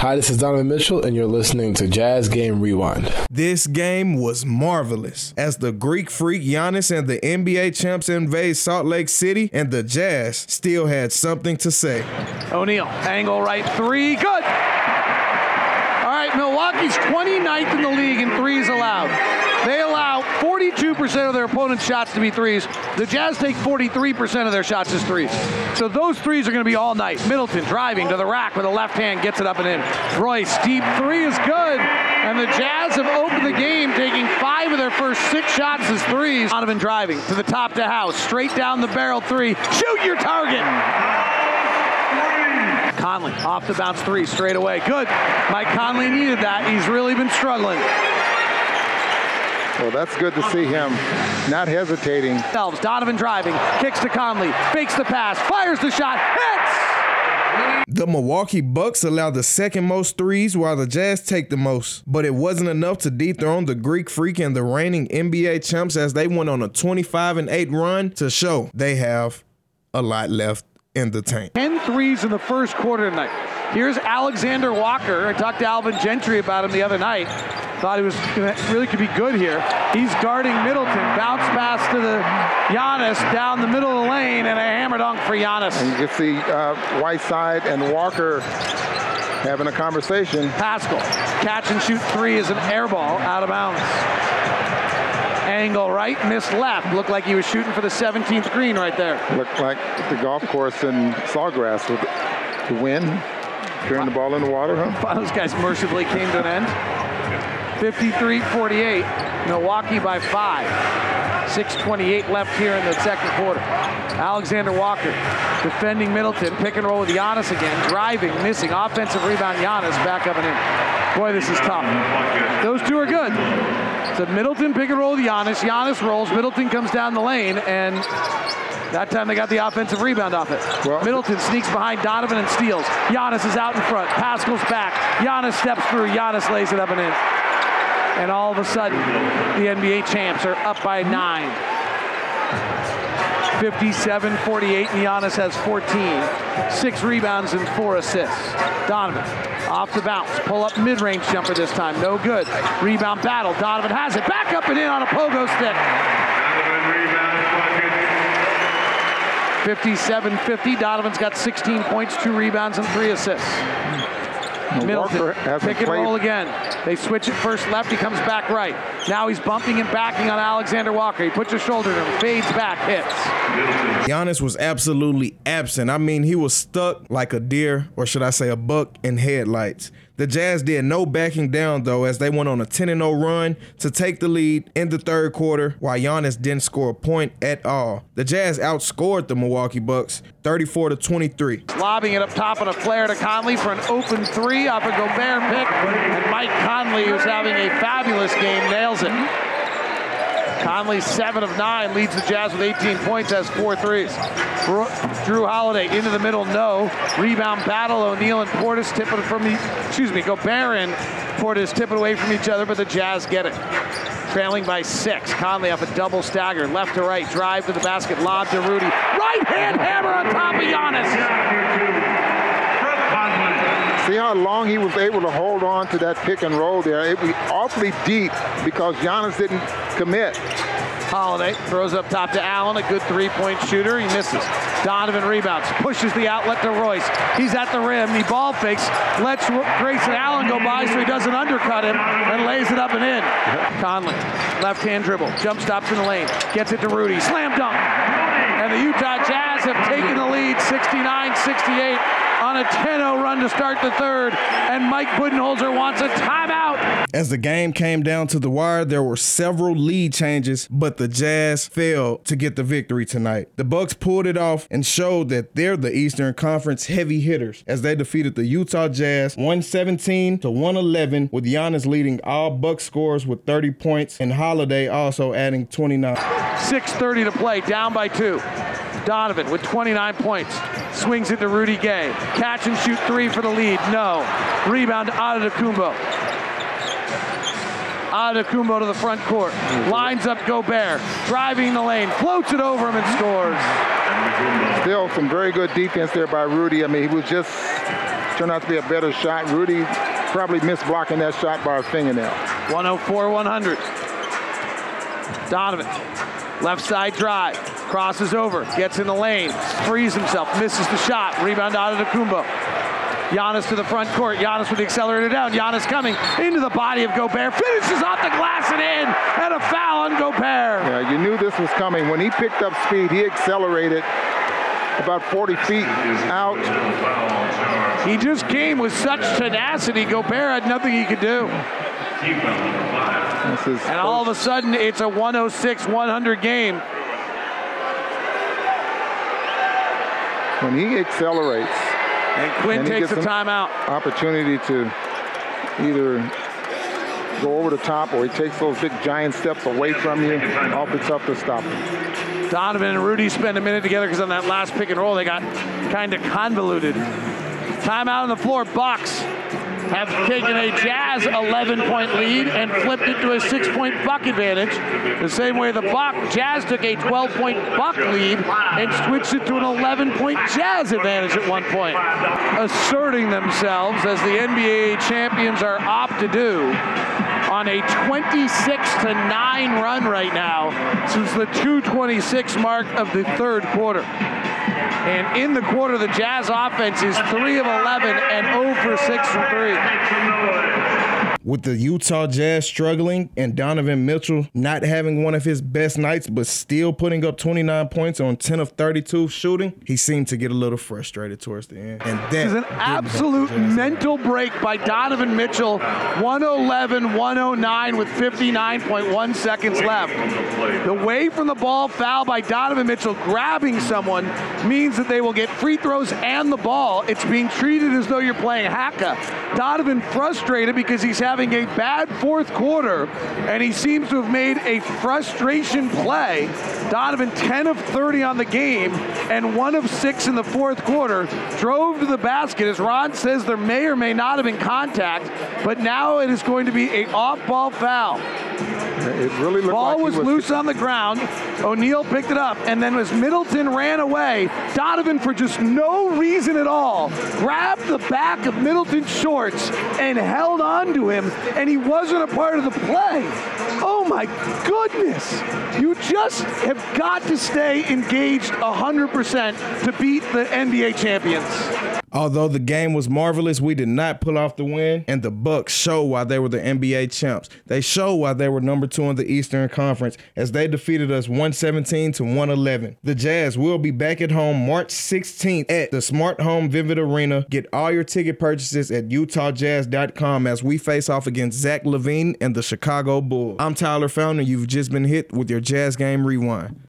Hi, this is Donovan Mitchell, and you're listening to Jazz Game Rewind. This game was marvelous as the Greek freak Giannis and the NBA champs invade Salt Lake City, and the Jazz still had something to say. O'Neale, angle right three, good. All right, Milwaukee's 29th in the league in threes allowed. They allow 42% of their opponent's shots to be threes. The Jazz take 43% of their shots as threes. So those threes are going to be all night. Middleton driving to the rack with a left hand, gets it up and in. Royce, deep three is good. And the Jazz have opened the game, taking five of their first six shots as threes. Donovan driving to the top to house, straight down the barrel three. Shoot your target. Conley off the bounce three straight away. Good. Mike Conley needed that. He's really been struggling. Well, that's good to see him not hesitating. Selves, Donovan driving, kicks to Conley, fakes the pass, fires the shot, hits! The Milwaukee Bucks allow the second most threes while the Jazz take the most, but it wasn't enough to dethrone the Greek Freak and the reigning NBA champs as they went on a 25 and 8 run to show they have a lot left in the tank. 10 threes in the first quarter tonight. Here's Alexander Walker. I talked to Alvin Gentry about him the other night. Thought he was really could be good here. He's guarding Middleton. Bounce pass to the Giannis down the middle of the lane and a hammer dunk for Giannis. And you can see uh, Whiteside and Walker having a conversation. Paschall, catch and shoot three is an air ball out of bounds. Angle right, missed left. Looked like he was shooting for the 17th green right there. Looked like the golf course in Sawgrass with the wind, carrying the ball in the water, huh? Those guys mercifully came to an end. 53-48, Milwaukee by five. 6.28 left here in the second quarter. Alexander Walker defending Middleton, pick and roll with Giannis again, driving, missing, offensive rebound, Giannis back up and in. Boy, this is tough. Those two are good. So Middleton pick and roll with Giannis, Giannis rolls, Middleton comes down the lane, and that time they got the offensive rebound off it. Well, Middleton sneaks behind Donovan and steals. Giannis is out in front. Paschall's back. Giannis steps through. Giannis lays it up and in and all of a sudden the NBA champs are up by nine. 57-48, Giannis has 14. Six rebounds and four assists. Donovan off the bounce, pull up mid-range jumper this time, no good. Rebound battle, Donovan has it, back up and in on a pogo stick. 57-50, Donovan's got 16 points, two rebounds and three assists. Middleton, pick and roll again. They switch it first left, he comes back right. Now he's bumping and backing on Alexander Walker. He puts a shoulder to him, fades back, hits. Giannis was absolutely absent. I mean, he was stuck like a deer, or should I say a buck in headlights. The Jazz did no backing down though as they went on a 10 0 run to take the lead in the third quarter while Giannis didn't score a point at all. The Jazz outscored the Milwaukee Bucks 34 23. Lobbing it up top on a flare to Conley for an open three off a Gobert pick. And Mike Conley, who's having a fabulous game, nails it. Conley, seven of nine, leads the Jazz with 18 points, has four threes. Jrue Holiday into the middle, no. Rebound battle, O'Neale and Portis tip it from the, excuse me, Gobert and Portis tip it away from each other, but the Jazz get it. Trailing by six. Conley off a double stagger, left to right, drive to the basket, lob to Rudy. Right hand hammer on top of Giannis. See how long he was able to hold on to that pick and roll there. It was awfully deep because Giannis didn't commit. Holiday throws up top to Allen, a good three-point shooter. He misses. Donovan rebounds, pushes the outlet to Royce. He's at the rim. He ball fakes, lets Grayson Allen go by so he doesn't undercut him, and lays it up and in. Conley, left-hand dribble, jump stops in the lane, gets it to Rudy, slam dunk. And the Utah Jazz have taken the lead 69-68 on a 10-0 run to start the third, and Mike Budenholzer wants a timeout. As the game came down to the wire, there were several lead changes, but the Jazz failed to get the victory tonight. The Bucks pulled it off and showed that they're the Eastern Conference heavy hitters as they defeated the Utah Jazz 117 to 111 with Giannis leading all Bucks scores with 30 points and Holiday also adding 29. 6:30 to play, down by 2. Donovan with 29 points. Swings it to Rudy Gay. Catch and shoot three for the lead. No. Rebound out to Antetokounmpo. Antetokounmpo to the front court. Lines up Gobert. Driving the lane. Floats it over him and scores. Still some very good defense there by Rudy. I mean, he was just turned out to be a better shot. Rudy probably missed blocking that shot by a fingernail. 104 100. Donovan, left side drive, crosses over, gets in the lane, frees himself, misses the shot, rebound Antetokounmpo. Giannis to the front court. Giannis with the accelerator down. Giannis coming into the body of Gobert. Finishes off the glass and in. And a foul on Gobert. Yeah, you knew this was coming. When he picked up speed, he accelerated about 40 feet out. He just came with such tenacity. Gobert had nothing he could do. And all of a sudden, it's a 106 100 game. When he accelerates, and Quin Snyder takes a timeout. Opportunity to either go over the top or he takes those big giant steps away from you. Awfully tough to stop him. Donovan and Rudy spend a minute together because on that last pick and roll they got kind of convoluted. Timeout on the floor, Bucks have taken a Jazz 11 point lead and flipped it to a six point Buck advantage. The same way the Buck, Jazz took a 12 point Buck lead and switched it to an 11 point Jazz advantage at one point. Asserting themselves as the NBA champions are opt to do on a 26 to 9 run right now since the 226 mark of the third quarter. And in the quarter, the Jazz offense is 3 of 11 and 0 for 6 from 3 with the Utah Jazz struggling and Donovan Mitchell not having one of his best nights, but still putting up 29 points on 10 of 32 shooting, he seemed to get a little frustrated towards the end. And that is an absolute mental break by Donovan Mitchell. 111, 109 with 59.1 seconds left. The way from the ball foul by Donovan Mitchell grabbing someone means that they will get free throws and the ball. It's being treated as though you're playing haka. Donovan frustrated because he's having having a bad fourth quarter, and he seems to have made a frustration play. Donovan, 10 of 30 on the game, and one of six in the fourth quarter, drove to the basket. As Ron says, there may or may not have been contact, but now it is going to be a off-ball foul. It really looked Ball like was, was loose on the ground. O'Neale picked it up, and then as Middleton ran away, Donovan, for just no reason at all, grabbed the back of Middleton's shorts and held on to him, and he wasn't a part of the play. Oh my goodness! You just have got to stay engaged 100% to beat the NBA champions. Although the game was marvelous, we did not pull off the win, and the Bucks show why they were the NBA champs. They show why they were number two in the Eastern Conference as they defeated us 117 to 111. The Jazz will be back at home March 16th at the Smart Home Vivint Arena. Get all your ticket purchases at UtahJazz.com as we face off against Zach LaVine and the Chicago Bulls. I'm Tyler Fountain. You've just been hit with your Jazz Game Rewind.